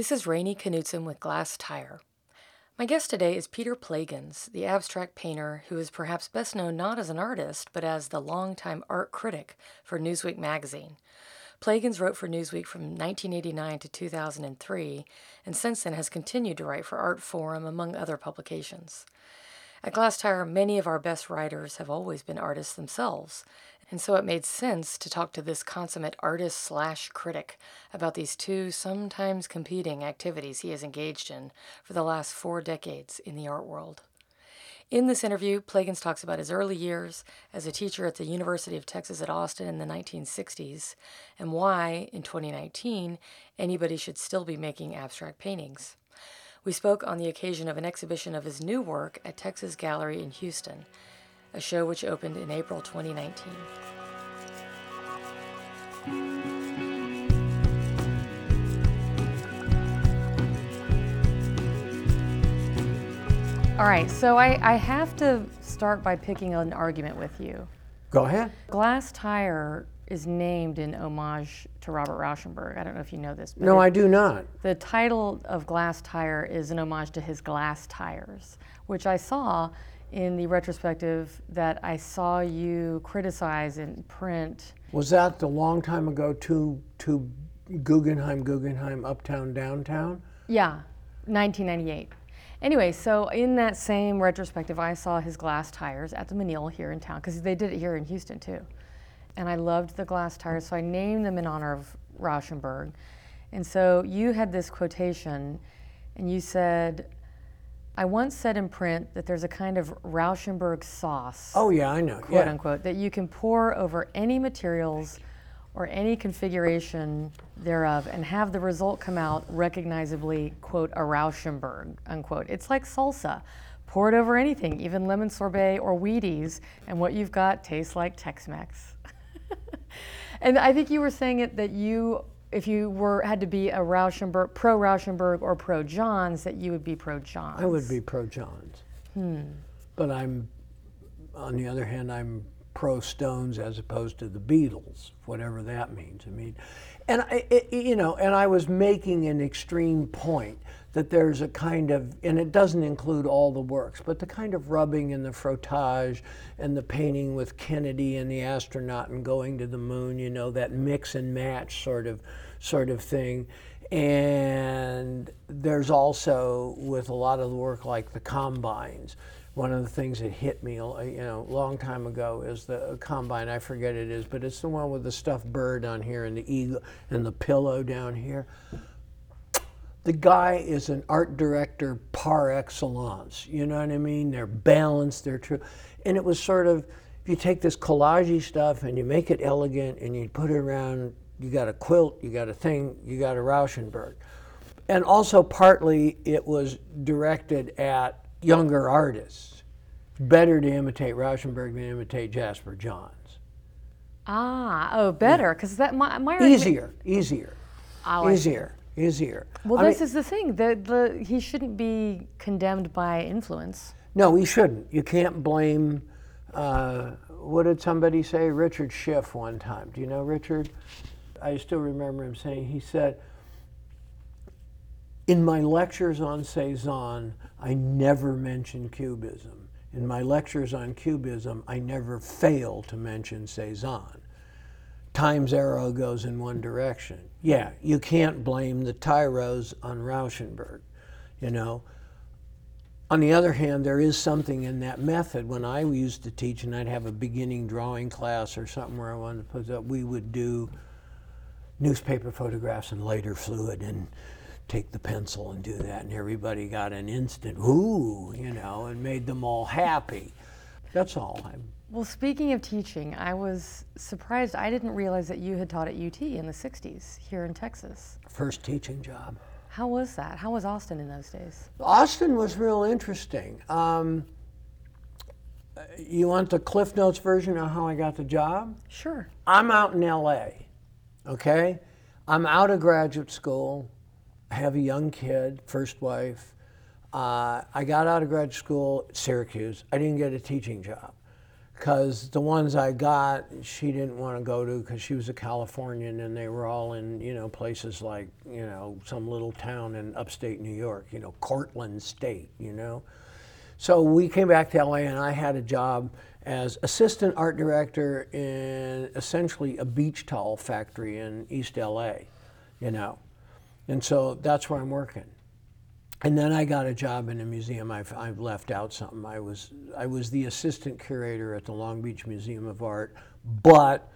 This is Rainey Knudson with Glass Tire. My guest today is Peter Plagens, the abstract painter who is perhaps best known not as an artist, but as the longtime art critic for Newsweek magazine. Plagens wrote for Newsweek from 1989 to 2003, and since then has continued to write for Artforum, among other publications. At Glass Tire, many of our best writers have always been artists themselves, and so it made sense to talk to this consummate artist slash critic about these two sometimes competing activities he has engaged in for the last four decades in the art world. In this interview, Plagens talks about his early years as a teacher at the University of Texas at Austin in the 1960s and why, in 2019, anybody should still be making abstract paintings. We spoke on the occasion of an exhibition of his new work at Texas Gallery in Houston, a show which opened in April 2019. All right, so I, I have to start by picking an argument with you. Go ahead. Glass Tire is named in homage to Robert Rauschenberg. I don't know if you know this. No, it, I do not. The title of Glass Tire is an homage to his glass tires, which I saw in the retrospective that I saw you criticize in print. Was that the long time ago to to Guggenheim, Guggenheim, Uptown, Downtown? Yeah, 1998. Anyway, so in that same retrospective, I saw his glass tires at the Menil here in town because they did it here in Houston too. And I loved the glass tires, so I named them in honor of Rauschenberg. And so you had this quotation, and you said, I once said in print that there's a kind of Rauschenberg sauce. Oh, yeah, I know. Quote yeah. unquote, that you can pour over any materials or any configuration thereof and have the result come out recognizably, quote, a Rauschenberg, unquote. It's like salsa. Pour it over anything, even lemon sorbet or Wheaties, and what you've got tastes like Tex Mex. and I think you were saying it that you, if you were had to be a Rauschenberg, pro Rauschenberg or pro Johns, that you would be pro Johns. I would be pro Johns. Hmm. But I'm, on the other hand, I'm pro Stones as opposed to the Beatles, whatever that means. I mean, and I, it, you know, and I was making an extreme point that there's a kind of, and it doesn't include all the works, but the kind of rubbing and the frottage and the painting with Kennedy and the astronaut and going to the moon, you know, that mix and match sort of, sort of thing. And there's also with a lot of the work like the combines, one of the things that hit me, uh, you know, a long time ago is the combine. I forget it is, but it's the one with the stuffed bird on here and the eagle and the pillow down here. The guy is an art director par excellence. You know what I mean? They're balanced. They're true, and it was sort of if you take this collagey stuff and you make it elegant and you put it around. You got a quilt. You got a thing. You got a Rauschenberg, and also partly it was directed at younger artists. Better to imitate Rauschenberg than imitate Jasper Johns. Ah, oh, better because that my, my easier, easier, oh, easier, easier. Well, I this mean, is the thing. The, the he shouldn't be condemned by influence. No, he shouldn't. You can't blame. Uh, what did somebody say? Richard Shiff one time. Do you know Richard? I still remember him saying. He said, "In my lectures on Cezanne, I never mention cubism. In my lectures on cubism, I never fail to mention Cezanne. Time's arrow goes in one direction. Yeah, you can't blame the tyros on Rauschenberg, you know. On the other hand, there is something in that method. When I used to teach and I'd have a beginning drawing class or something where I wanted to put up, we would do newspaper photographs and lighter fluid and take the pencil and do that, and everybody got an instant ooh, you know, and made them all happy. That's all. I'm, well, speaking of teaching, I was surprised. I didn't realize that you had taught at UT in the 60s here in Texas. First teaching job. How was that? How was Austin in those days? Austin was real interesting. Um, you want the Cliff Notes version of how I got the job? Sure. I'm out in LA, okay? I'm out of graduate school. I have a young kid, first wife. Uh, I got out of grad school at Syracuse. I didn't get a teaching job because the ones I got, she didn't want to go to because she was a Californian and they were all in, you know, places like, you know, some little town in upstate New York, you know, Cortland State, you know. So we came back to LA and I had a job as assistant art director in essentially a beach towel factory in East LA, you know. And so that's where I'm working and then I got a job in a museum. I've, I've left out something. I was I was the assistant curator at the Long Beach Museum of Art, but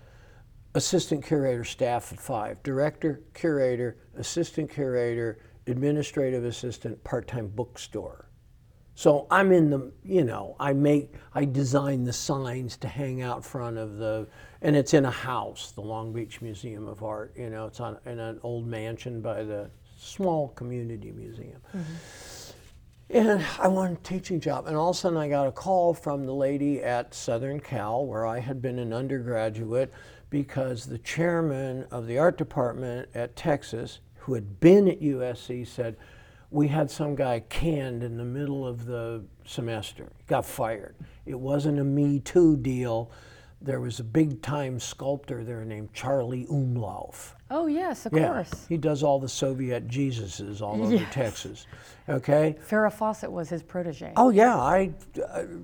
assistant curator staff of five: director, curator, assistant curator, administrative assistant, part-time bookstore. So I'm in the, you know, I make, I design the signs to hang out front of the, and it's in a house, the Long Beach Museum of Art. You know, it's on in an old mansion by the small community museum. Mm-hmm. And I wanted a teaching job. And all of a sudden, I got a call from the lady at Southern Cal, where I had been an undergraduate, because the chairman of the art department at Texas, who had been at USC, said, We had some guy canned in the middle of the semester, got fired. It wasn't a Me Too deal there was a big time sculptor there named Charlie Umlauf. Oh, yes, of yeah, course. He does all the Soviet Jesuses all over yes. Texas. Okay. Farrah Fawcett was his protege. Oh, yeah. I, uh,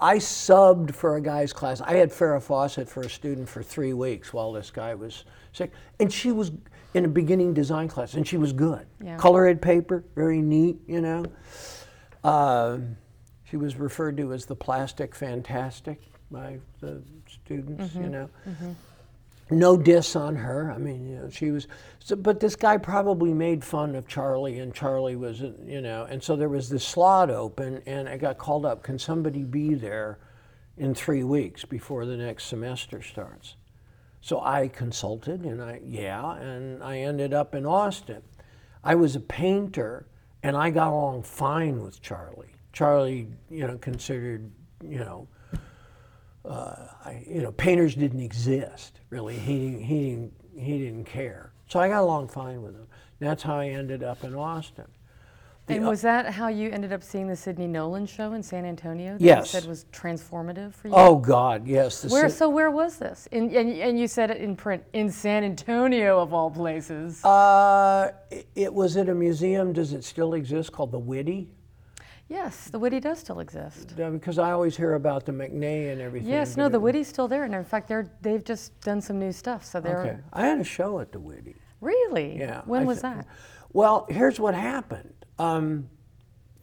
I subbed for a guy's class. I had Farrah Fawcett for a student for three weeks while this guy was sick. And she was in a beginning design class, and she was good. Yeah. Colored paper, very neat, you know. Uh, she was referred to as the plastic fantastic by the students, mm-hmm. you know. Mm-hmm. No diss on her. I mean, you know, she was, so, but this guy probably made fun of Charlie, and Charlie was, you know, and so there was this slot open, and I got called up. Can somebody be there in three weeks before the next semester starts? So I consulted, and I, yeah, and I ended up in Austin. I was a painter, and I got along fine with Charlie. Charlie, you know, considered, you know, uh, I, you know, painters didn't exist really. He, he, didn't, he didn't care. So I got along fine with him. That's how I ended up in Austin. The, and was that how you ended up seeing the Sidney Nolan show in San Antonio? That yes. You said was transformative for you. Oh God, yes. where? so where was this? In, and, and you said it in print in San Antonio of all places. Uh, it, it was at a museum. Does it still exist? Called the Witte. Yes, the Witte does still exist. Yeah, because I always hear about the McNay and everything. Yes, no, the Witte's still there, and in fact, they're they've just done some new stuff. So they're. Okay, I had a show at the Witte. Really? Yeah. When I was that? Well, here's what happened. Um,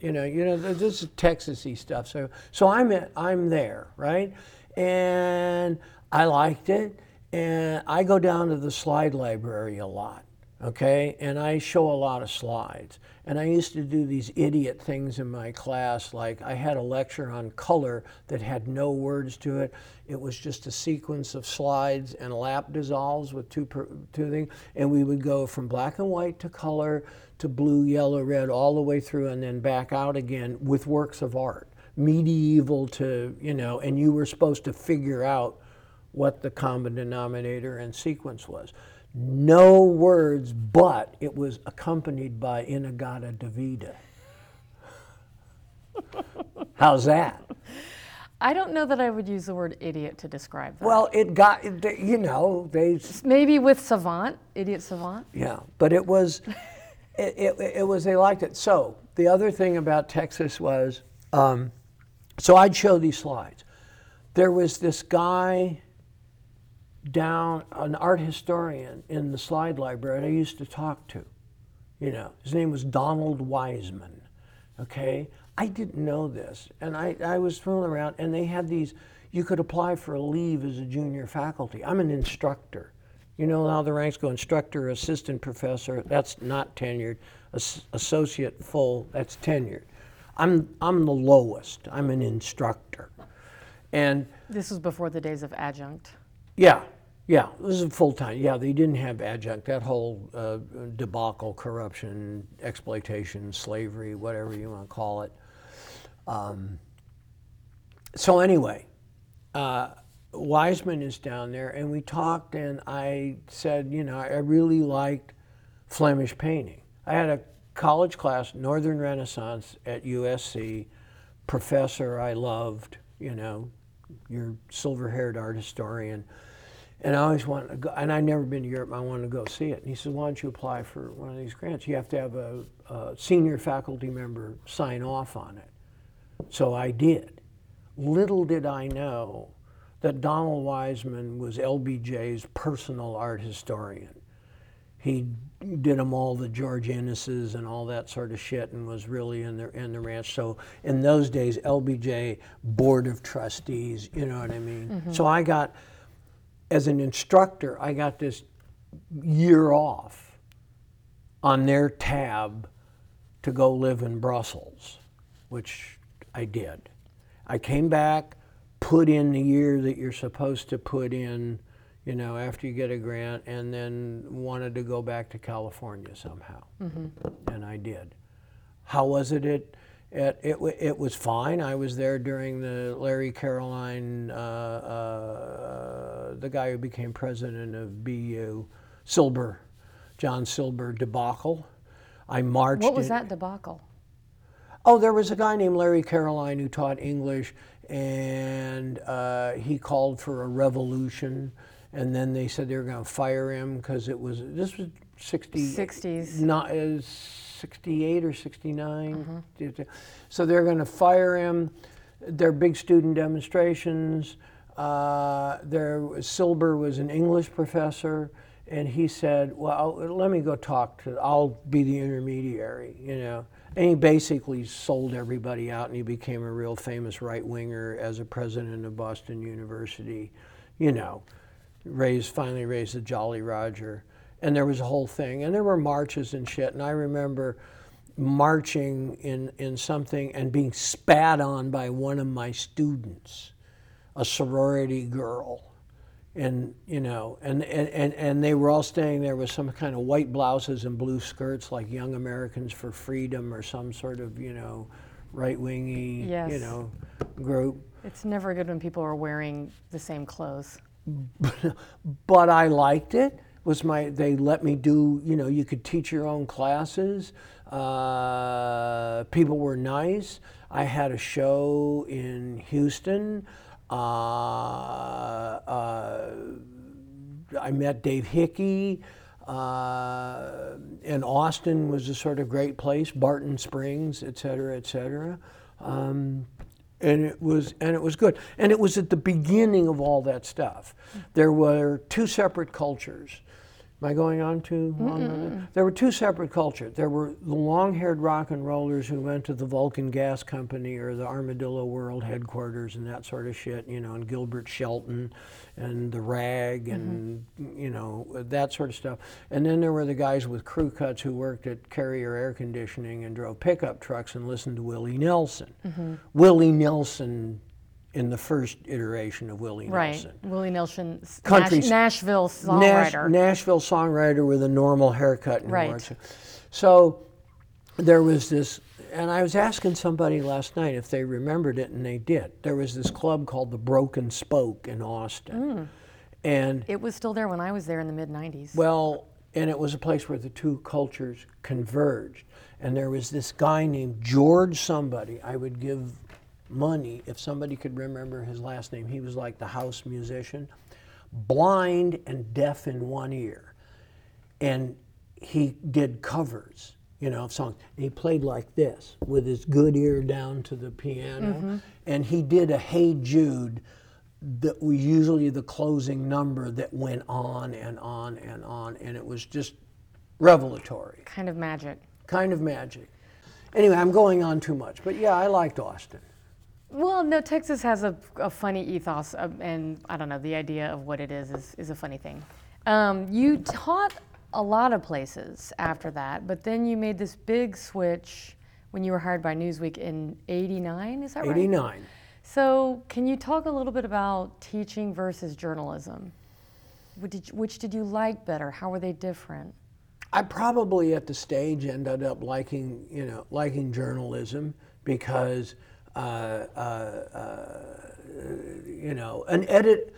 you know, you know, this is Texasy stuff. So, so I'm at, I'm there, right? And I liked it, and I go down to the slide library a lot okay? And I show a lot of slides. And I used to do these idiot things in my class, like I had a lecture on color that had no words to it. It was just a sequence of slides and lap dissolves with two, per, two things. And we would go from black and white to color to blue, yellow, red, all the way through and then back out again with works of art. Medieval to, you know, and you were supposed to figure out what the common denominator and sequence was no words, but it was accompanied by In-A-Gadda-Da-Vida. How's that? I don't know that I would use the word idiot to describe that. Well, it got, you know, they. Maybe with savant, idiot savant. Yeah, but it was, it, it, it, was, they liked it. So the other thing about Texas was, um, so I'd show these slides. There was this guy down an art historian in the slide library I used to talk to. You know, his name was Donald Weismann. Okay, I didn't know this, and I, I was fooling around, and they had these. You could apply for a leave as a junior faculty. I'm an instructor. You know how the ranks go: instructor, assistant professor. That's not tenured. As- associate, full. That's tenured. I'm I'm the lowest. I'm an instructor, and this was before the days of adjunct. Yeah, yeah, this is full time. Yeah, they didn't have adjunct. That whole uh, debacle, corruption, exploitation, slavery, whatever you want to call it. Um, so anyway, uh, Weismann is down there, and we talked, and I said, you know, I really liked Flemish painting. I had a college class, Northern Renaissance at USC, professor I loved, you know, your silver-haired art historian. And I always wanted to go, and I'd never been to Europe. I wanted to go see it. And he said, "Why don't you apply for one of these grants? You have to have a, a senior faculty member sign off on it." So I did. Little did I know that Donald Weismann was LBJ's personal art historian. He did them all the George Inneses and all that sort of shit, and was really in the in the ranch. So in those days, LBJ board of trustees, you know what I mean. Mm-hmm. So I got, as an instructor, I got this year off on their tab to go live in Brussels, which I did. I came back, put in the year that you're supposed to put in, you know, after you get a grant, and then wanted to go back to California somehow. And I did. How was it? It, it, it, it was fine. I was there during the Larry Caroline, uh, uh, the guy who became president of BU, Silber, John Silber debacle. I marched. What was that debacle? Oh, there was a guy named Larry Caroline who taught English, and uh, he called for a revolution. And then they said they were going to fire him because it was this was 60, 60s. not is 68 or 69. So they're going to fire him. There are big student demonstrations. Uh, there Silber was an English professor, and he said, "Well, let me go talk to. I'll be the intermediary," you know. And he basically sold everybody out, and he became a real famous right winger as a president of Boston University, you know raised finally raised the Jolly Roger, and there was a whole thing, and there were marches and shit. And I remember marching in in something and being spat on by one of my students, a sorority girl. And you know, and, and, and, and they were all staying there with some kind of white blouses and blue skirts, like Young Americans for Freedom or some sort of you know, right wingy you know, group. It's never good when people are wearing the same clothes. but I liked it. Was my they let me do you know you could teach your own classes. Uh, people were nice. I had a show in Houston. Uh, uh, I met Dave Hickey. Uh, and Austin was a sort of great place, Barton Springs, et cetera, et cetera. Um, and it was and it was good and it was at the beginning of all that stuff there were two separate cultures am i going on too long on that? there were two separate cultures. There were the long-haired rock and rollers who went to the vulcan gas company or the armadillo world headquarters and that sort of shit you know and gilbert shelton and the rag and mm-hmm. you know that sort of stuff. And then there were the guys with crew cuts who worked at carrier air conditioning and drove pickup trucks and listened to willie nelson. Mm-hmm. Willie nelson in the first iteration of willie Right. nelson Willie Nelson, Country Nash- Nashville Nash- songwriter. Nashville songwriter with a normal haircut. And Right. So there was this, and I was asking somebody last night if they remembered it, and they did. There was this club called the Broken Spoke in Austin. Mm. And it was still there when I was there in the mid 90s. well, and it was a place where the two cultures converged. And there was this guy named George somebody. I would give money if somebody could remember his last name. He was like the house musician, blind and deaf in one ear. And he did covers, you know, of songs. And he played like this with his good ear down to the piano. Mm-hmm. And he did a Hey Jude that was usually the closing number that went on and on and on. And it was just revelatory, kind of magic. kind of magic. Anyway, I'm going on too much, but yeah, I liked Austin. Well, no, Texas has a, a funny ethos, uh, and I don't know, the idea of what it is is, is a funny thing. Um, you taught a lot of places after that, but then you made this big switch when you were hired by Newsweek in 89, is that right? 89. So, can you talk a little bit about teaching versus journalism? Which did, which did you like better? How were they different? I probably at the stage ended up liking, you know, liking journalism because, Uh, uh, uh, you know, an edit.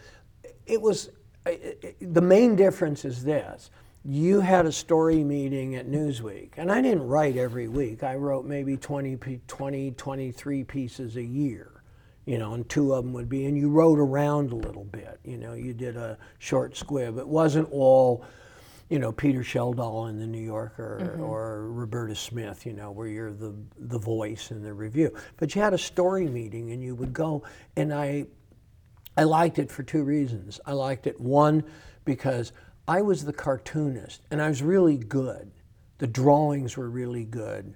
It was i- i- the main difference is this: you had a story meeting at Newsweek, and I didn't write every week. I wrote maybe 20, 20 23 pieces a year. you know, and two of them would be, and you wrote around a little bit. You know, you did a short squib. It wasn't all, you know, Peter Schjeldahl in the New Yorker Mm-hmm. or Roberta Smith, you know, where you're the the voice in the review. But you had a story meeting, and you would go, and I, I liked it for two reasons. I liked it one because I was the cartoonist, and I was really good. The drawings were really good.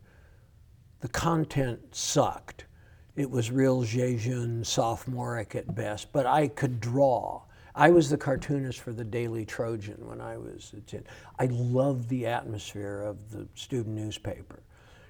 The content sucked. It was real Jejun, sophomoric at best, but I could draw. I was the cartoonist for the Daily Trojan when I was a kid. I loved the atmosphere of the student newspaper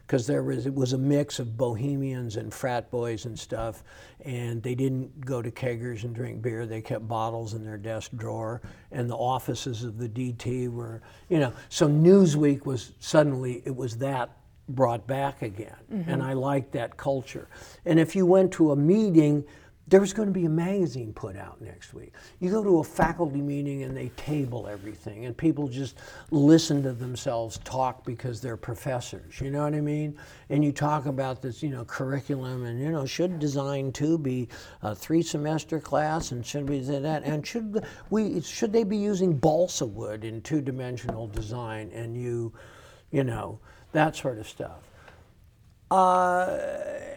because there was it was a mix of bohemians and frat boys and stuff, and they didn't go to keggers and drink beer. They kept bottles in their desk drawer, and the offices of the DT were, you know. So Newsweek was suddenly it was that brought back again, mm-hmm. and I liked that culture. And if you went to a meeting. There was going to be a magazine put out next week. You go to a faculty meeting and they table everything, and people just listen to themselves talk because they're professors. You know what I mean? And you talk about this, you know, curriculum, and you know, should design two be a three-semester class, and should we do that? And should we should they be using balsa wood in two-dimensional design? And you, you know, that sort of stuff uh,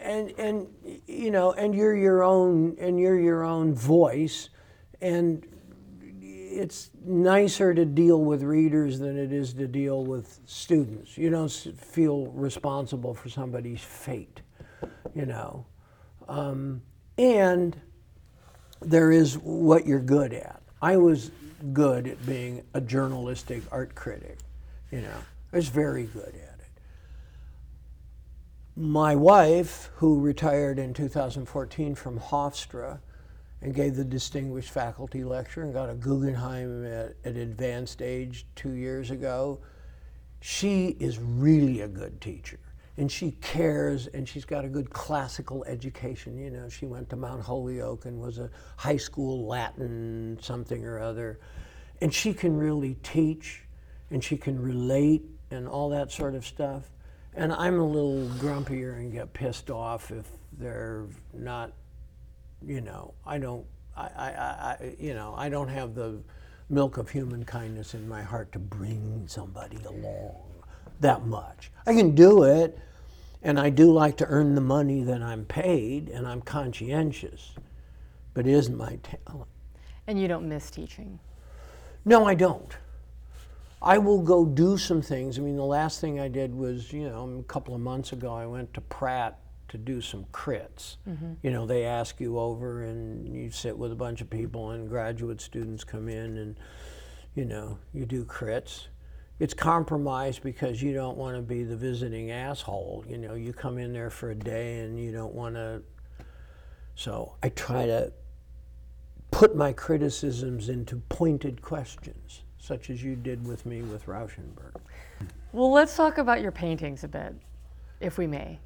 and and you know, and you're your own, and you're your own voice, and it's nicer to deal with readers than it is to deal with students. You don't feel responsible for somebody's fate, you know, um, and there is what you're good at. I was good at being a journalistic art critic, you know. I was very good at my wife, who retired in 2014 from Hofstra and gave the distinguished faculty lecture and got a Guggenheim at, at advanced age two years ago, she is really a good teacher. And she cares and she's got a good classical education. You know, she went to Mount Holyoke and was a high school Latin something or other. And she can really teach and she can relate and all that sort of stuff. And I'm a little grumpier and get pissed off if they're not, you know, I don't, I, I, I, you know, I don't have the milk of human kindness in my heart to bring somebody along that much. I can do it, and I do like to earn the money that I'm paid, and I'm conscientious, but it isn't my talent. And you don't miss teaching. No, I don't. I will go do some things. I mean, the last thing I did was, you know, a couple of months ago, I went to Pratt to do some crits. Mm-hmm. You know, they ask you over and you sit with a bunch of people, and graduate students come in and, you know, you do crits. It's compromised because you don't want to be the visiting asshole. You know, you come in there for a day and you don't want to. So I try to put my criticisms into pointed questions, such as you did with me with Rauschenberg. Well, let's talk about your paintings a bit, if we may.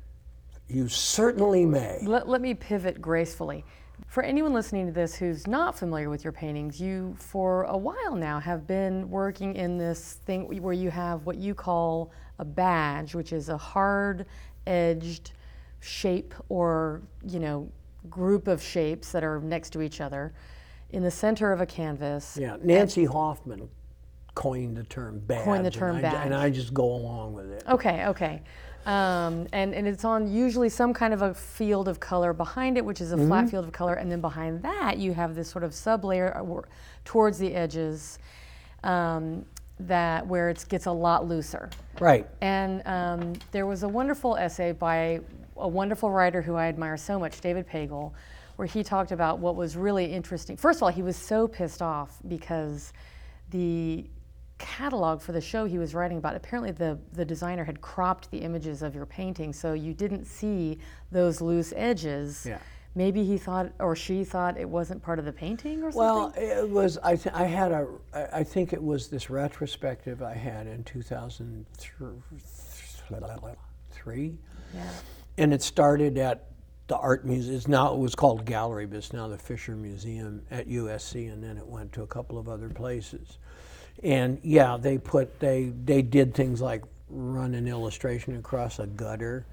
You certainly may. Let, let me pivot gracefully. For anyone listening to this who's not familiar with your paintings, you, for a while now, have been working in this thing where you have what you call a badge, which is a hard edged shape or, you know, group of shapes that are next to each other in the center of a canvas. Yeah, Nancy Hoffman coined the term badge. Coined the term and I, And. I just go along with it. Okay, okay. Um, and, and it's on usually some kind of a field of color behind it, which is a Mm-hmm. flat field of color. And then behind that, you have this sort of sublayer uh, towards the edges um, that where it gets a lot looser. Right. And um, there was a wonderful essay by a wonderful writer who I admire so much, David Pagel, where he talked about what was really interesting. First of all, he was so pissed off because the catalog for the show he was writing about, apparently the, the designer had cropped the images of your painting so you didn't see those loose edges. Yeah. Maybe he thought or she thought it wasn't part of the painting or something. Well, it was. I, th- I had a. I think it was this retrospective I had in 2003, yeah. and it started at the art museum. It's now it was called Gallery, but it's now the Fisher Museum at USC, and then it went to a couple of other places. And yeah, they put they they did things like run an illustration across a gutter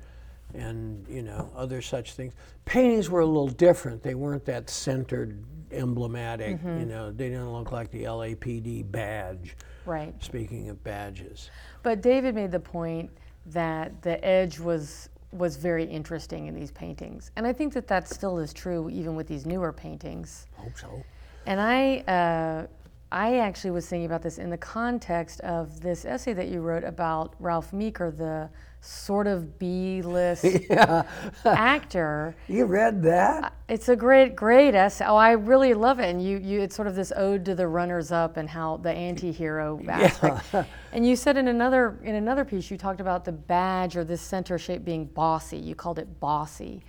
and you know other such things. Paintings were a little different. They weren't that centered, emblematic. Mm-hmm. You know, they didn't look like the LAPD badge. Right. Speaking of badges, But David made the point that the edge was was very interesting in these paintings, and I think that that still is true even with these newer paintings. hope so. And I, uh, I actually was thinking about this in the context of this essay that you wrote about Ralph Meeker, the sort of B-list actor. You read that? Uh, it's a great, great essay. Oh, I really love it. And you, you, it's sort of this ode to the runners-up and how the anti-hero aspect. And you said in another, in another piece, you talked about the badge or this center shape being bossy. You called it bossy.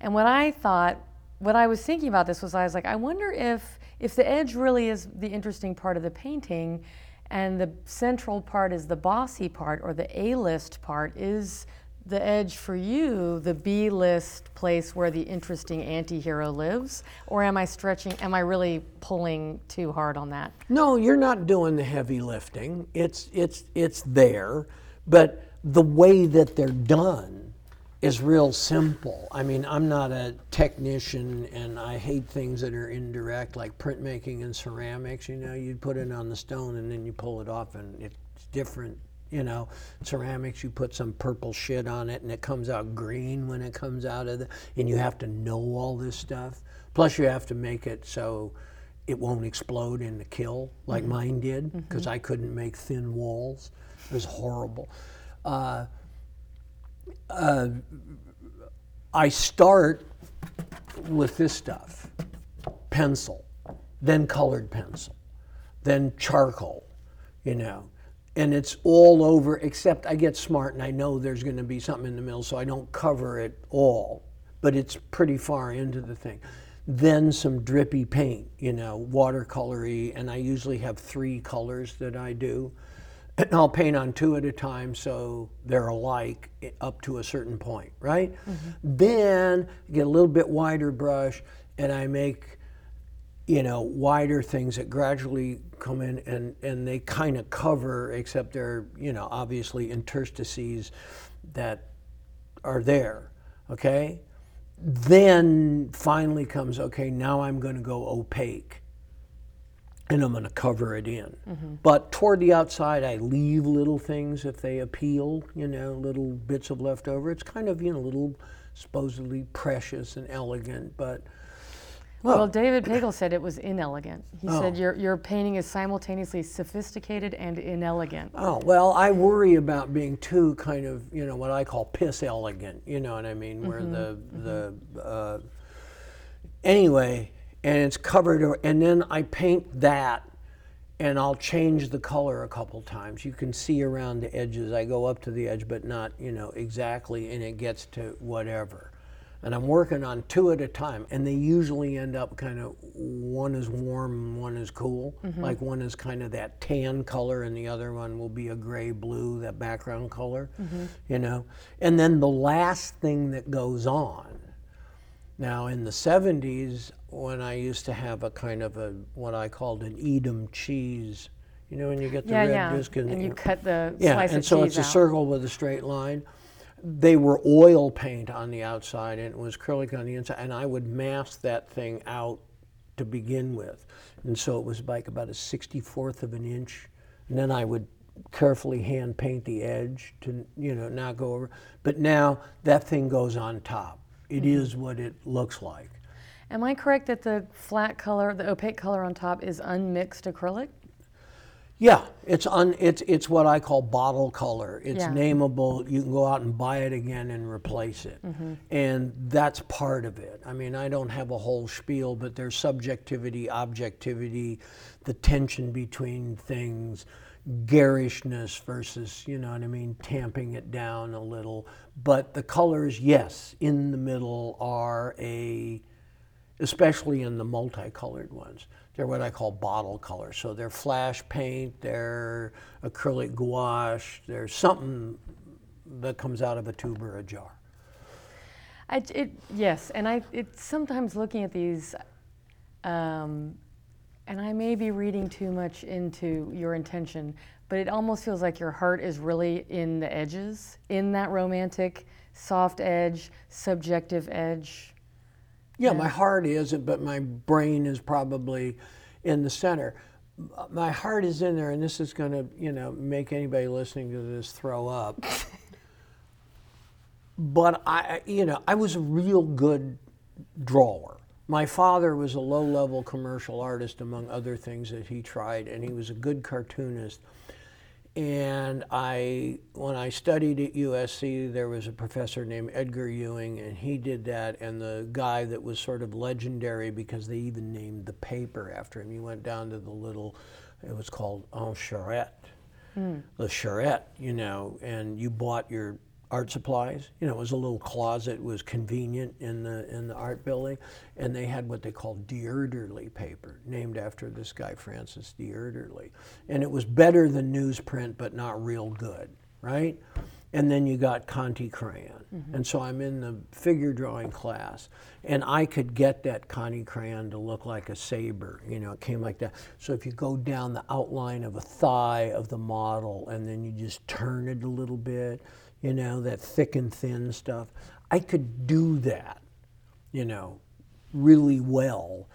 And what I thought, what I was thinking about this was, I was like, I wonder if, if the edge really is the interesting part of the painting, and the central part is the bossy part or the A-list part is the edge for you the B list place where the interesting anti hero lives? Or am I stretching, am I really pulling too hard on that? No, you're not doing the heavy lifting. It's it's it's there, but the way that they're done is real simple. I mean, I'm not a technician and I hate things that are indirect like printmaking and ceramics, you know, you put it on the stone and then you pull it off and it's different you know, ceramics, you put some purple shit on it and it comes out green when it comes out of the, and you have to know all this stuff. Plus, you have to make it so it won't explode in the kiln like mine did because I couldn't make thin walls. It was horrible. Uh, uh, I start with this stuff pencil, then colored pencil, then charcoal, you know. And it's all over, except I get smart and I know there's going to be something in the middle, so I don't cover it all, but it's pretty far into the thing. Then some drippy paint, you know, watercolory, and I usually have three colors that I do. And I'll paint on two at a time so they're alike up to a certain point, right? Mm-hmm. Then get a little bit wider brush and I make, you know, wider things that gradually come in and, and they kind of cover, except they're, you know, obviously interstices that are there, okay? Then finally comes, okay, now I'm going to go opaque and I'm going to cover it in. Mm-hmm. But toward the outside, I leave little things if they appeal, you know, little bits of leftover. It's kind of, you know, little supposedly precious and elegant, but Well, David Pagel said it was inelegant. He Oh. said your, your painting is simultaneously sophisticated and inelegant. Oh, well, I worry about being too kind of, you know, what I call piss elegant, you know what I mean? Where mm-hmm. the, mm-hmm. the, uh, anyway, and it's covered, and then I paint that and I'll change the color a couple times. You can see around the edges. I go up to the edge, but not, you know, exactly, and it gets to whatever. And I'm working on two at a time, and they usually end up kind of one is warm and one is cool. Mm-hmm. Like one is kind of that tan color, and the other one will be a gray blue, that background color, mm-hmm. you know. And then the last thing that goes on now, in the 70s, when I used to have a kind of a what I called an Edam cheese, you know, when you get the Yeah, red yeah. disc and, And you the- cut the yeah, slice and of so cheese it's a circle with a straight line. They were oil paint on the outside and it was acrylic on the inside, and I would mask that thing out to begin with, and so it was like about a 64th of an inch, and then I would carefully hand paint the edge to you know not go over. But now that thing goes on top. It is Mm-hmm. what it looks like. Am I correct that the flat color, the opaque color on top is unmixed acrylic? Yeah, it's un, it's it's what I call bottle color. It's Yeah. nameable. You can go out and buy it again and replace it, Mm-hmm. and that's part of it. I mean, I don't have a whole spiel, but there's subjectivity, objectivity, the tension between things, garishness versus you know what I mean, tamping it down a little. But the colors, yes, in the middle are a especially in the multicolored ones. They're what I call bottle colors. So they're flash paint, they're acrylic gouache, there's something that comes out of a tube or a jar. I, it, yes, and I it, sometimes looking at these, um, and I may be reading too much into your intention, but it almost feels like your heart is really in the edges, in that romantic soft edge, subjective edge. Yeah, my heart is, but my brain is probably in the center. My heart is in there, and this is going to, you know, make anybody listening to this throw up. but I, you know, I was a real good drawer. My father was a low-level commercial artist, among other things that he tried, and he was a good cartoonist. And I, when I studied at USC, there was a professor named Edgar Ewing, and he did that. And the guy that was sort of legendary because they even named the paper after him. You went down to the little, it was called En Charrette, mm. the charrette, you know, and you bought your art supplies. You know, it was a little closet. It was convenient in the in the art building, and they had what they called de Erdely paper, named after this guy Francis de Erdely, and it was better than newsprint, but not real good, right? And then you got Conte crayon, mm-hmm. and so I'm in the figure drawing class, and I could get that Conte crayon to look like a saber. You know, it came like that. So if you go down the outline of a thigh of the model, and then you just turn it a little bit you know, that thick and thin stuff. I could do that, you know, really well,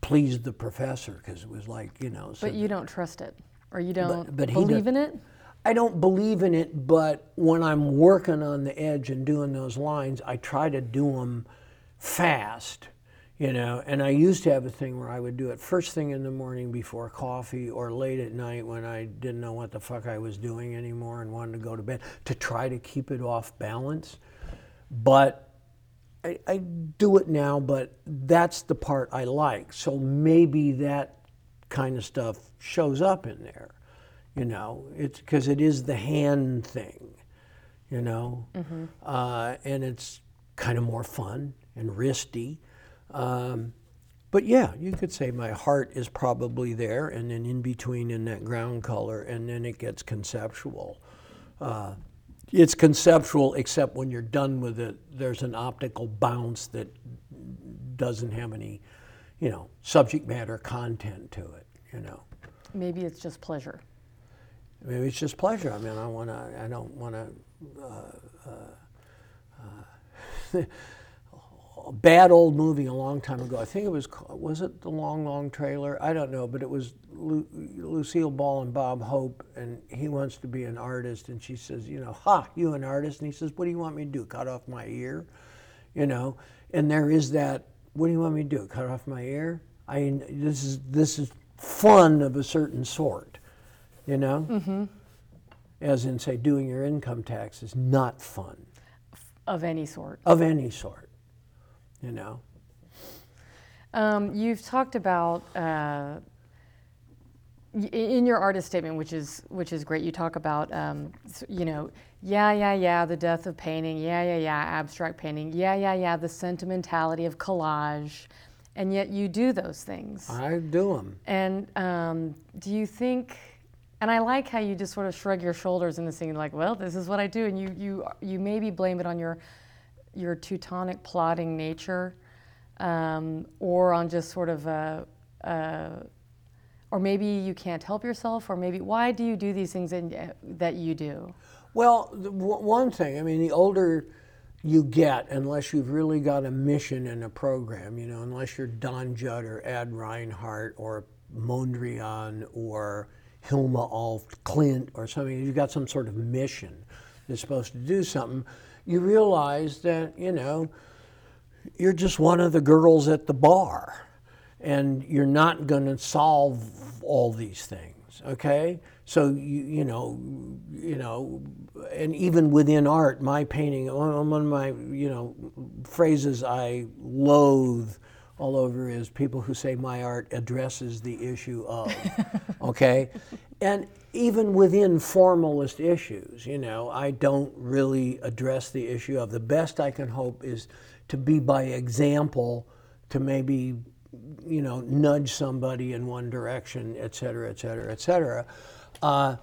please the professor, because it was like, you know. So but you don't trust it, or you don't but, but believe in it? I don't believe in it, but when I'm working on the edge and doing those lines, I try to do them fast you know and i used to have a thing where i would do it first thing in the morning before coffee or late at night when i didn't know what the fuck i was doing anymore and wanted to go to bed to try to keep it off balance. But I, I do it now but that's the part i like. So maybe that kind of stuff shows up in there you know. It's because it is the hand thing you know? Mm-hmm. uh, and it's kind of more fun and wristy um, but yeah, you could say my heart is probably there, and then in between in that ground color, and then it gets conceptual. Uh, it's conceptual, except when you're done with it, there's an optical bounce that doesn't have any, you know, subject matter content to it. You know. Maybe it's just pleasure. Maybe it's just pleasure. I mean, I want to. I don't want to. Uh, uh, uh a bad old movie a long time ago. I think it was was it the Long Long Trailer? I don't know, but it was Lu- Lucille Ball and Bob Hope, and he wants to be an artist, and she says, you know, ha, you an artist? And he says, what do you want me to do? Cut off my ear, you know? And there is that. What do you want me to do? Cut off my ear? I this is this is fun of a certain sort, you know. Mm-hmm. As in, say, doing your income tax is not fun. Of any sort. Of any sort you know. Um, you've talked about uh, in your artist statement, which is which is great. You talk about um, you know, yeah, yeah, yeah, the death of painting, yeah, yeah, yeah, abstract painting, yeah, yeah, yeah, the sentimentality of collage, and yet you do those things. I do them. And um, do you think? And I like how you just sort of shrug your shoulders in the scene, like, well, this is what I do, and you you you maybe blame it on your your Teutonic plotting nature, um, or on just sort of a, a, or maybe you can't help yourself, or maybe why do you do these things in, that you do? Well, the, one thing, I mean, the older you get, unless you've really got a mission and a program, you know, unless you're Don Judd or Ad Reinhardt or Mondrian or Hilma af Klint or something, you've got some sort of mission that's supposed to do something you realize that, you know, you're just one of the girls at the bar and you're not going to solve all these things, okay? So you you know you know, and even within art, my painting, one of my you know phrases I loathe all over is people who say my art addresses the issue of, okay, and even within formalist issues, you know, I don't really address the issue of. The best I can hope is to be by example, to maybe, you know, nudge somebody in one direction, et cetera, et cetera, et cetera. Uh,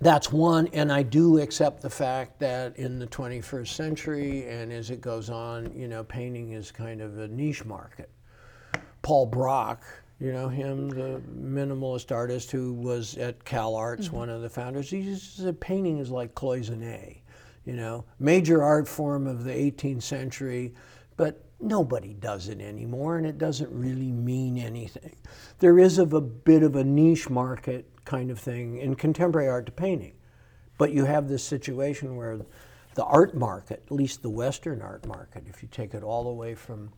that's one, and I do accept the fact that in the 21st century and as it goes on, you know, painting is kind of a niche market. Paul Brach, you know him, the minimalist artist who was at Cal Arts, mm-hmm. one of the founders. He said painting is like cloisonne. you know, major art form of the 18th century, but nobody does it anymore and it doesn't really mean anything. There is of a bit of a niche market kind of thing in contemporary art to painting. But you have this situation where the art market, at least the Western art market, if you take it all the way from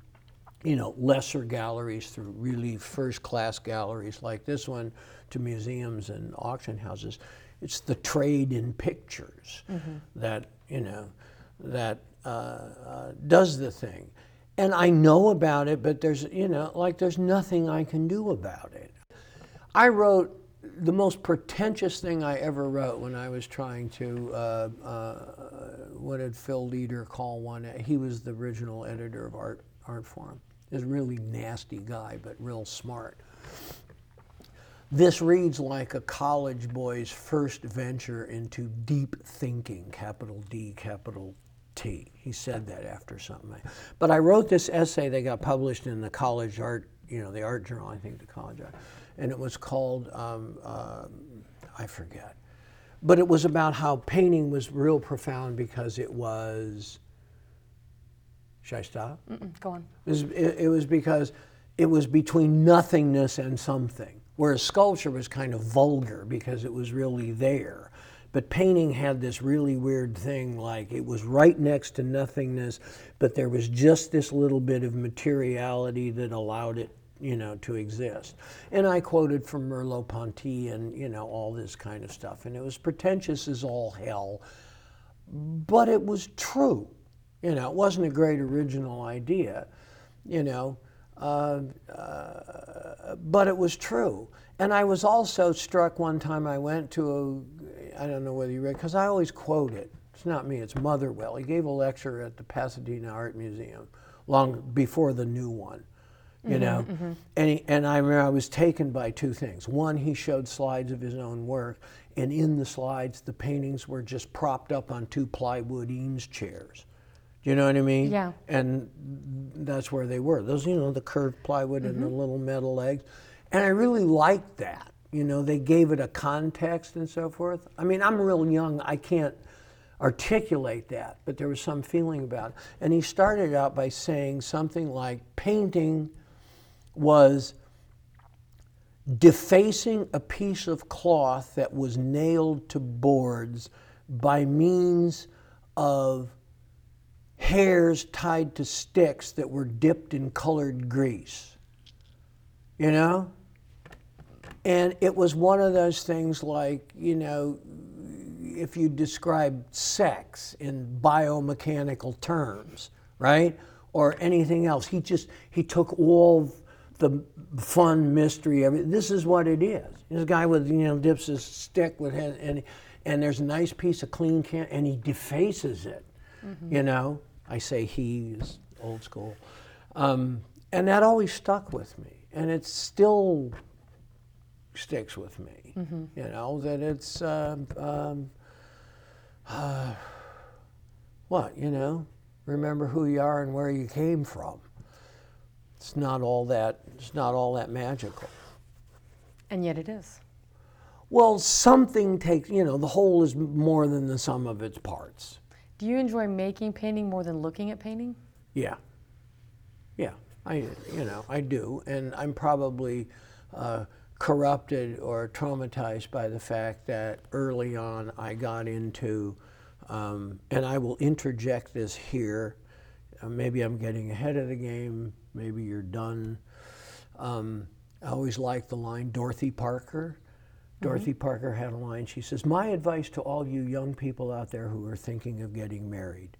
you know, lesser galleries through really first class galleries like this one to museums and auction houses. It's the trade in pictures mm-hmm. that, you know, that uh, uh, does the thing. And I know about it, but there's, you know, like there's nothing I can do about it. I wrote the most pretentious thing I ever wrote when I was trying to, uh, uh, what did Phil Leider call one? He was the original editor of Art, Art Forum. A really nasty guy, but real smart. This reads like a college boy's first venture into deep thinking, capital D, capital T. He said that after something. But I wrote this essay that got published in the college art, you know, the art journal, I think the college art and it was called, um, uh, I forget. But it was about how painting was real profound because it was. Should I stop? Mm-mm, go on. It was, it, it was because it was between nothingness and something, whereas sculpture was kind of vulgar because it was really there. But painting had this really weird thing like it was right next to nothingness, but there was just this little bit of materiality that allowed it you know, to exist. And I quoted from Merleau-Ponty and, you know, all this kind of stuff. And it was pretentious as all hell, but it was true. You know, it wasn't a great original idea, you know, uh, uh, but it was true. And I was also struck one time I went to a, I don't know whether you read, because I always quote it. It's not me, it's Motherwell. He gave a lecture at the Pasadena Art Museum long before the new one you mm-hmm, know. Mm-hmm. And, he, and I remember I was taken by two things. One, he showed slides of his own work, and in the slides, the paintings were just propped up on two plywood Eames chairs. Do you know what I mean? Yeah. And that's where they were. Those, you know, the curved plywood mm-hmm. and the mm-hmm. little metal legs. And I really liked that. You know, they gave it a context and so forth. I mean, I'm real young. I can't articulate that, but there was some feeling about it. And he started out by saying something like painting was defacing a piece of cloth that was nailed to boards by means of hairs tied to sticks that were dipped in colored grease. You know? And it was one of those things like, you know, if you describe sex in biomechanical terms, right? Or anything else. He just, he took all the fun mystery of it. This is what it is. This guy with you know dips his stick with his, and and there's a nice piece of clean can and he defaces it. Mm-hmm. You know, I say he is old school, um, and that always stuck with me, and it still sticks with me. Mm-hmm. You know that it's um, uh, what you know. Remember who you are and where you came from it's not all that it's not all that magical. And yet it is. Well, something takes, you know, the whole is more than the sum of its parts. Do you enjoy making painting more than looking at painting? Yeah. Yeah, I, you know, I do. And I'm probably uh, corrupted or traumatized by the fact that early on I got into, um, and I will interject this here. Uh, maybe I'm getting ahead of the game maybe you're done. Um, I always liked the line Dorothy Parker. Dorothy mm-hmm. Parker had a line. She says, My advice to all you young people out there who are thinking of getting married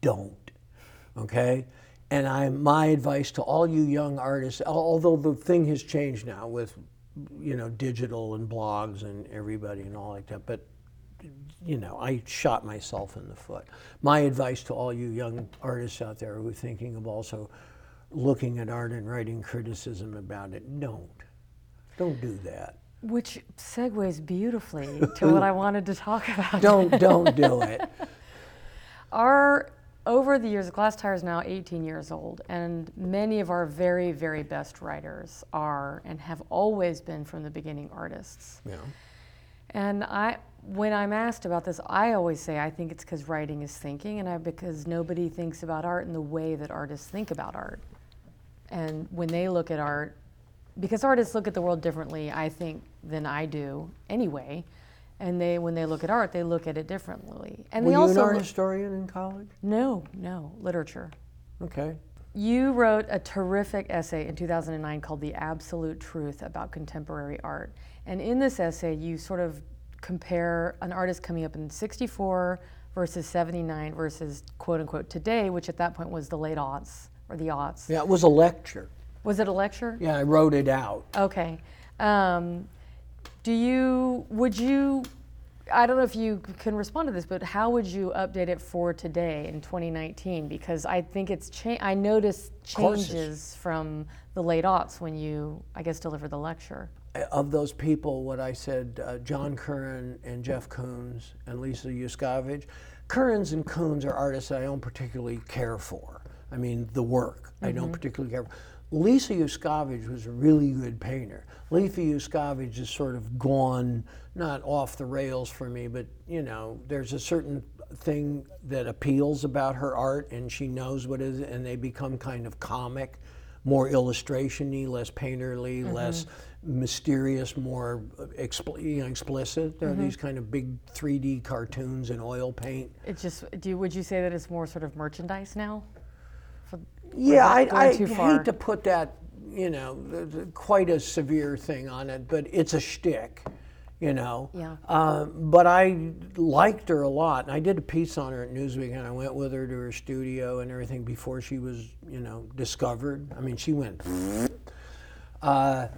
don't. Okay? And I, my advice to all you young artists, although the thing has changed now with, you know, digital and blogs and everybody and all like that, but, you know, I shot myself in the foot. My advice to all you young artists out there who are thinking of also looking at art and writing criticism about it. Don't. Don't do that. Which segues beautifully to what I wanted to talk about. Don't don't do it. Our over the years, Glass Tire is now 18 years old, and many of our very, very best writers are and have always been from the beginning artists. Yeah. And I, when I'm asked about this, I always say I think it's because writing is thinking, and I, because nobody thinks about art in the way that artists think about art. And when they look at art, because artists look at the world differently, I think, than I do anyway. And they, when they look at art, they look at it differently. And Were they you also an art look- historian in college? no, no, literature. Okay. You wrote a terrific essay in 2009 called The Absolute Truth about Contemporary Art. And in this essay, you sort of compare an artist coming up in 64 versus 79 versus quote unquote today, which at that point was the late aughts or the aughts. Yeah, it was a lecture. Was it a lecture? Yeah, I wrote it out. Okay. Um, do you, would you, I don't know if you can respond to this, but how would you update it for today in 2019? Because I think it's, cha- I noticed changes from the late aughts when you, I guess, delivered the lecture. Of those people, what I said, uh, John Currin and Jeff Koons and Lisa Yuskavage. Currins and Koons are artists I don't particularly care for. I mean, the work I don't particularly care for. Lisa Yuskavage was a really good painter. Lisa Yuskavage is sort of gone, not off the rails for me, but you know, there's a certain thing that appeals about her art and she knows what it is, and they become kind of comic more illustration-y, less painterly, mm-hmm. less mysterious, more expl- you know, explicit. There are mm-hmm. these kind of big 3D cartoons in oil paint. It's just, do you, would you say that it's more sort of merchandise now? For- Yeah, I, I going too far? hate to put that, you know, quite a severe thing on it, but it's a shtick, you know. Yeah. Um, but I liked her a lot, and I did a piece on her at Newsweek, and I went with her to her studio and everything before she was, you know, discovered. I mean, she went. Uh,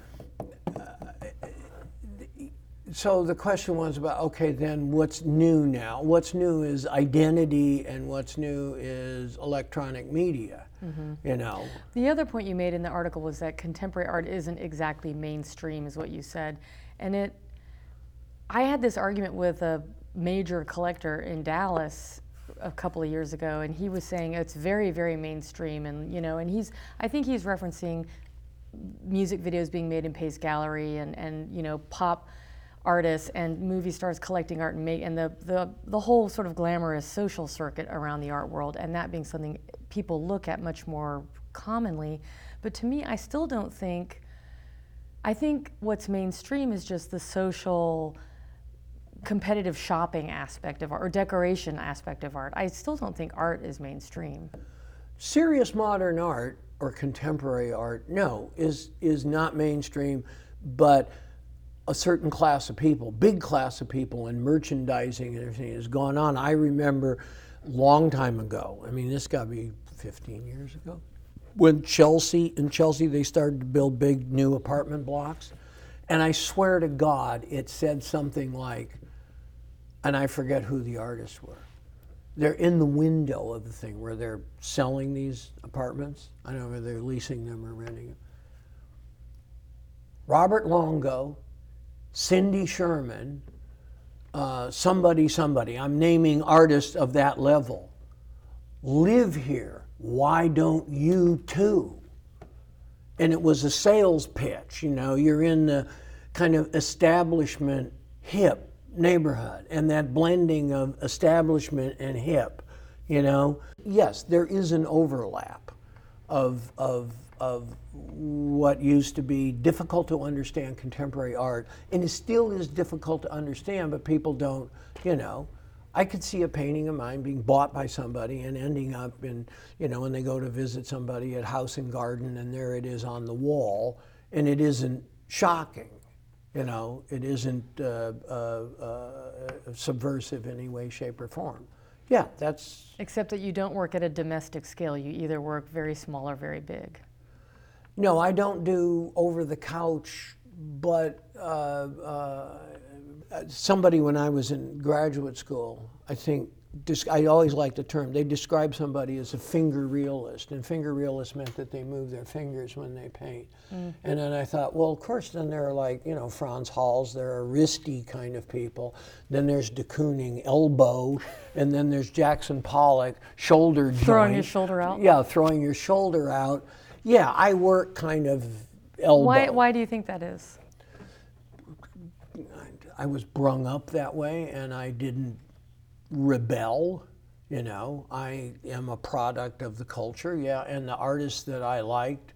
so the question was about okay then what's new now what's new is identity and what's new is electronic media Mm-hmm. you know The other point you made in the article was that contemporary art isn't exactly mainstream, is what you said. And it, I had this argument with a major collector in Dallas a couple of years ago, and he was saying it's very, very mainstream. And, you know, and he's, I think he's referencing music videos being made in Pace Gallery and, and you know, pop artists and movie stars collecting art and make and the, the the whole sort of glamorous social circuit around the art world and that being something people look at much more commonly but to me I still don't think I think what's mainstream is just the social competitive shopping aspect of art or decoration aspect of art. I still don't think art is mainstream. serious modern art or contemporary art no is is not mainstream but a certain class of people big class of people and merchandising and everything has gone on i remember long time ago i mean this got to be 15 years ago when chelsea in chelsea they started to build big new apartment blocks and i swear to god it said something like and i forget who the artists were they're in the window of the thing where they're selling these apartments. I don't know whether they're leasing them or renting them. Robert Longo, Cindy Sherman, uh, somebody, somebody, I'm naming artists of that level, live here. Why don't you too? And it was a sales pitch, you know, you're in the kind of establishment hip neighborhood and that blending of establishment and hip, you know. Yes, there is an overlap of, of, of what used to be difficult to understand contemporary art, and it still is difficult to understand, but people don't, you know. I could see a painting of mine being bought by somebody and ending up in, you know, when they go to visit somebody at House and Garden, and there it is on the wall, and it isn't shocking. You know, it isn't uh, uh, uh, subversive in any way, shape, or form. Yeah, that's Except that you don't work at a domestic scale. You either work very small or very big. No. I don't do over the couch, but uh, uh, somebody when I was in graduate school, I think. I always like the term. They describe somebody as a finger realist, and finger realist meant that they move their fingers when they paint. And then I thought, well, of course, then there are like you know Frans Hals, there are wristy kind of people. Then there's de Kooning, elbow, and then there's Jackson Pollock, shoulder joint. Throwing your shoulder out? Yeah, throwing your shoulder out. Yeah, I work kind of elbow. Why, why do you think that is? I was brung up that way, and I didn't rebel. You know, I am a product of the culture, yeah. And the artists that I liked,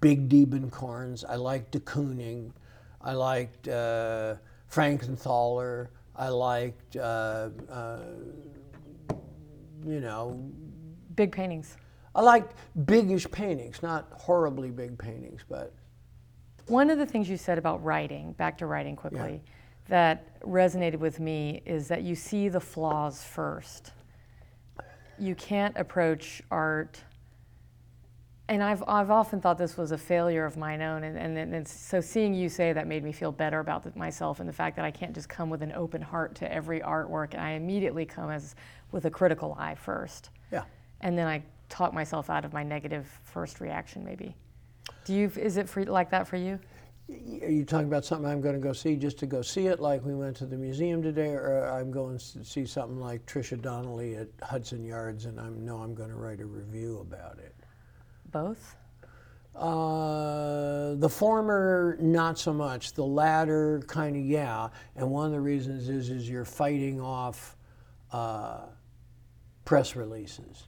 Big Diebenkorns, I liked de Kooning, I liked uh, Frankenthaler, I liked, uh, uh, you know, Big paintings. I liked biggish paintings, not horribly big paintings, but One of the things you said about writing, back to writing quickly, that resonated with me is that you see the flaws first. You can't approach art, and I've, I've often thought this was a failure of mine own, and, and, and so seeing you say that made me feel better about the, myself and the fact that I can't just come with an open heart to every artwork, and I immediately come as with a critical eye first yeah. and then I talk myself out of my negative first reaction. Maybe. Do you? Is it for, like that for you? Are you talking about something I'm going to go see just to go see it, like we went to the museum today, or I'm going to see something like Trisha Donnelly at Hudson Yards, and I know I'm going to write a review about it? Both. Uh, the former, not so much. The latter, kind of, yeah. And one of the reasons is is you're fighting off uh, press releases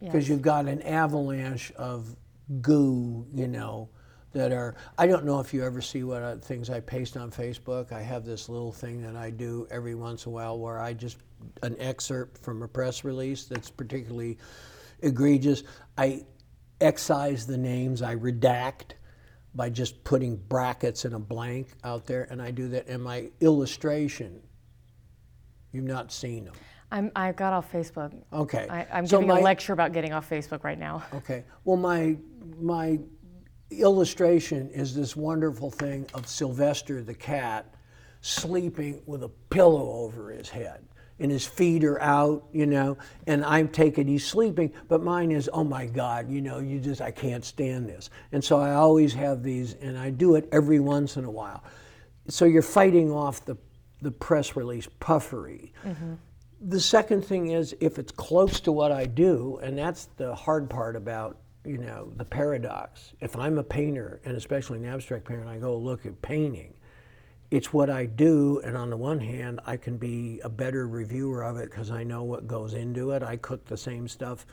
because Yes. you've got an avalanche of goo, you know, that are. I don't know if you ever see what uh, things I paste on Facebook. I have this little thing that I do every once in a while where I just an excerpt from a press release that's particularly egregious. I excise the names. I redact by just putting brackets and a blank out there, and I do that. And my illustration, you've not seen them. I'm, I got off Facebook. Okay. I, I'm So giving my- a lecture about getting off Facebook right now. Okay. Well, my my illustration is this wonderful thing of Sylvester the cat sleeping with a pillow over his head. And his feet are out, you know, and I'm taking, he's sleeping, but mine is, oh my God, you know, you just, I can't stand this. And so I always have these, and I do it every once in a while. So you're fighting off the, the press release puffery. Mm-hmm. The second thing is if it's close to what I do, and that's the hard part about you know the paradox. If I'm a painter, and especially an abstract painter, and I go look at painting, it's what I do, and on the one hand, I can be a better reviewer of it because I know what goes into it. I cook the same stuff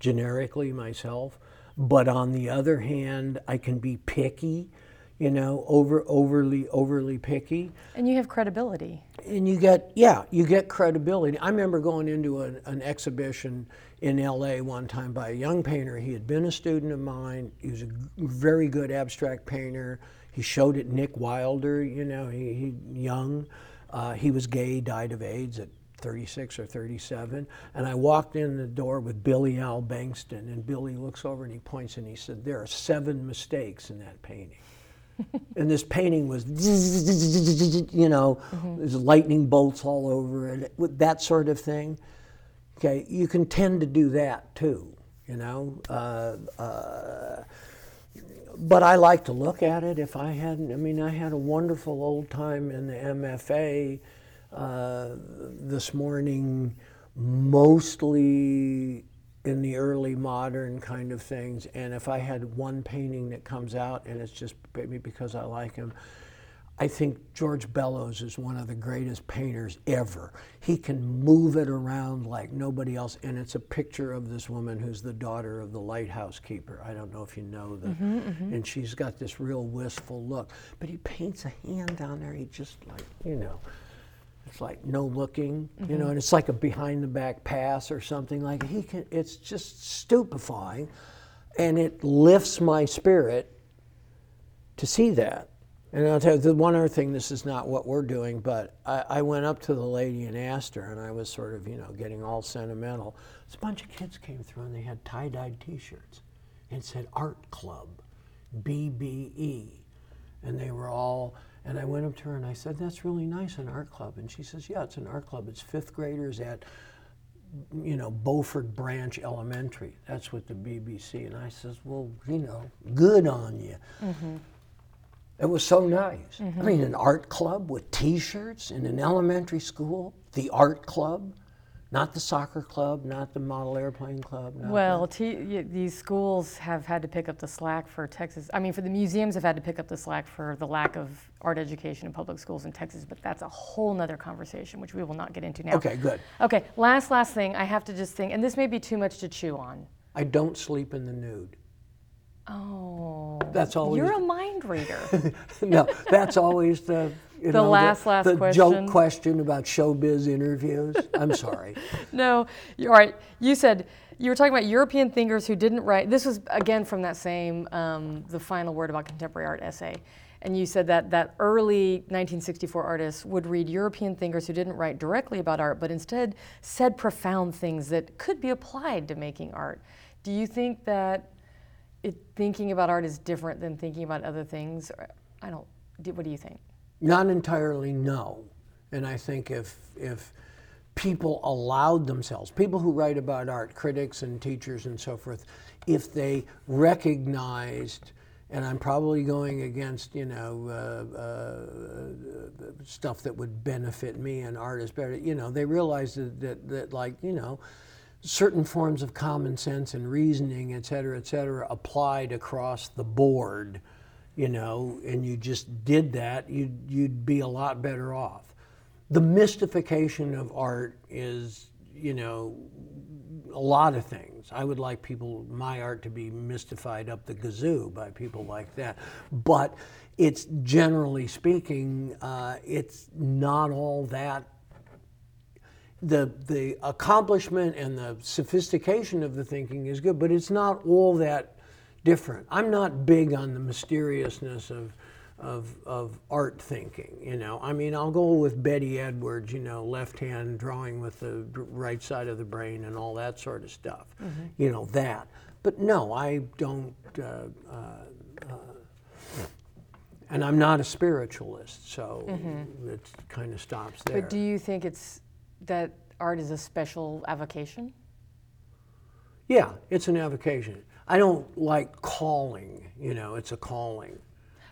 generically myself, but on the other hand, I can be picky, you know, over overly overly picky. And you have credibility. and you get yeah you get credibility. I remember going into an, an exhibition in la one time by a young painter. He had been a student of mine. He was a very good abstract painter. He showed it nick wilder you know he, he young. Uh, he was gay died of aids at 36 or 37 and i walked in the door with billy al bengston and billy looks over and he points and he said there are seven mistakes in that painting and this painting was, you know, there's lightning bolts all over it, with that sort of thing. Okay, you can tend to do that too, you know. Uh, uh, but I like to look at it. If I hadn't, I mean, I had a wonderful old time in the MFA uh, this morning, mostly in the early modern kind of things. And if I had one painting that comes out and it's just maybe because I like him, I think George Bellows is one of the greatest painters ever. He can move it around like nobody else, and it's a picture of this woman who's the daughter of the lighthouse keeper. I don't know if you know the, mm-hmm, mm-hmm. and she's got this real wistful look. But he paints a hand down there. He just like you know, it's like no looking, you mm-hmm. know, and it's like a behind the back pass or something like he can. It's just stupefying, and it lifts my spirit to see that. And I'll tell you, the one other thing, this is not what we're doing, but I, I went up to the lady and asked her, and I was sort of, you know, getting all sentimental. This bunch of kids came through and they had tie dyed t shirts and said Art Club, BBE. And they were all, and I went up to her and I said, That's really nice, an art club. And she says, Yeah, it's an art club. It's fifth graders at you know, Beaufort Branch Elementary. That's what the BBC. And I says, well, you know, good on you. Mm-hmm. It was so nice. I mm-hmm. mean, an art club with T-shirts in an elementary school, the art club. Not the soccer club, not the model airplane club. not Well, t- y- these schools have had to pick up the slack for Texas. I mean, for the museums have had to pick up the slack for the lack of art education in public schools in Texas, but that's a whole nother conversation, which we will not get into now. Okay, good. Okay, last, last thing I have to just think, and this may be too much to chew on. I don't sleep in the nude. Oh. That's always You're a mind reader. no. That's always the you The know, last, last the question. joke question about showbiz interviews. I'm sorry. no, you're all right. You said you were talking about European thinkers who didn't write. This was again from that same um, the final word about contemporary art essay, and you said that that early 1964 artists would read European thinkers who didn't write directly about art, but instead said profound things that could be applied to making art. Do you think that it, thinking about art is different than thinking about other things? I don't. do- What do you think? Not entirely no. And I think if if people allowed themselves, people who write about art, critics and teachers and so forth, if they recognized, and I'm probably going against you know uh, uh, stuff that would benefit me and artists better, you know, they realized that, that, that like you know certain forms of common sense and reasoning, et cetera, et cetera, applied across the board, you know, and you just did that, you'd, you'd be a lot better off. The mystification of art is, you know, a lot of things. I would like people, my art to be mystified up the gazoo by people like that. But it's generally speaking, uh, it's not all that the the accomplishment and the sophistication of the thinking is good, but it's not all that different. I'm not big on the mysteriousness of of of art thinking. You know, I mean, I'll go with Betty Edwards. You know, left hand drawing with the right side of the brain and all that sort of stuff. You know that. But no, I don't. Uh, uh, uh, and I'm not a spiritualist, so it kind of stops there. But do you think it's that art is a special avocation? Yeah, it's an avocation. I don't like calling, you know, it's a calling.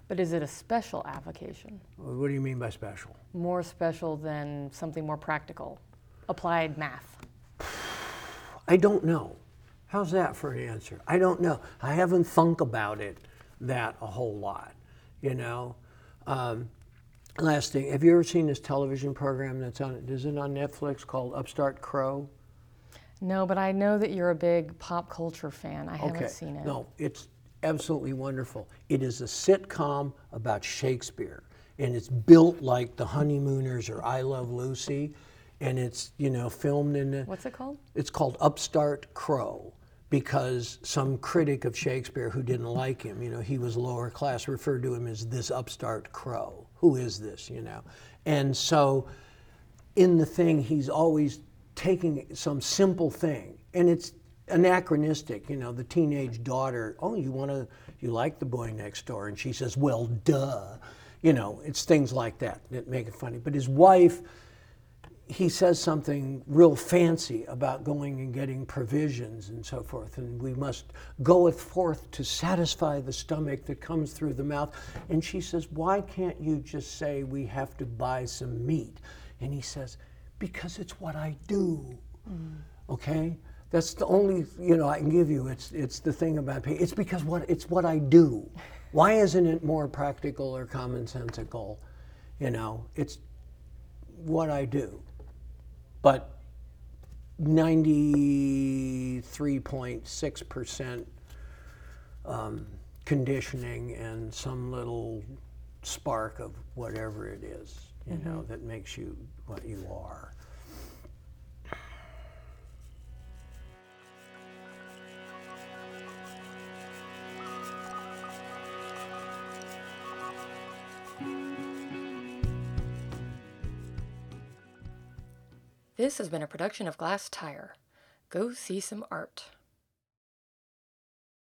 But is it a special avocation? What do you mean by special? More special than something more practical? Applied math. I don't know. How's that for an answer? I don't know. I haven't thunk about it that a whole lot, you know. Um, last thing, have you ever seen this television program that's on? Is it on Netflix called Upstart Crow? No, but I know that you're a big pop culture fan. I haven't seen it. No, it's absolutely wonderful. It is a sitcom about Shakespeare, and it's built like The Honeymooners or I Love Lucy, and it's you know filmed in the. What's it called? It's called Upstart Crow because some critic of Shakespeare who didn't like him, you know, he was lower class, referred to him as this upstart crow. Who is this, you know? And so in the thing, he's always taking some simple thing, and it's anachronistic. You know, the teenage daughter, oh, you want to, you like the boy next door, and she says, well, duh. You know, it's things like that that make it funny. But his wife, he says something real fancy about going and getting provisions and so forth, and we must goeth forth to satisfy the stomach that comes through the mouth. And she says, Why can't you just say we have to buy some meat? And he says, Because it's what I do. Okay? That's the only you know I can give you. It's it's the thing about pay. It's because what it's what I do. Why isn't it more practical or commonsensical? You know, it's what I do. But 93.6% um, conditioning and some little spark of whatever it is, you know, that makes you what you are. This has been a production of Glass Tire. Go see some art.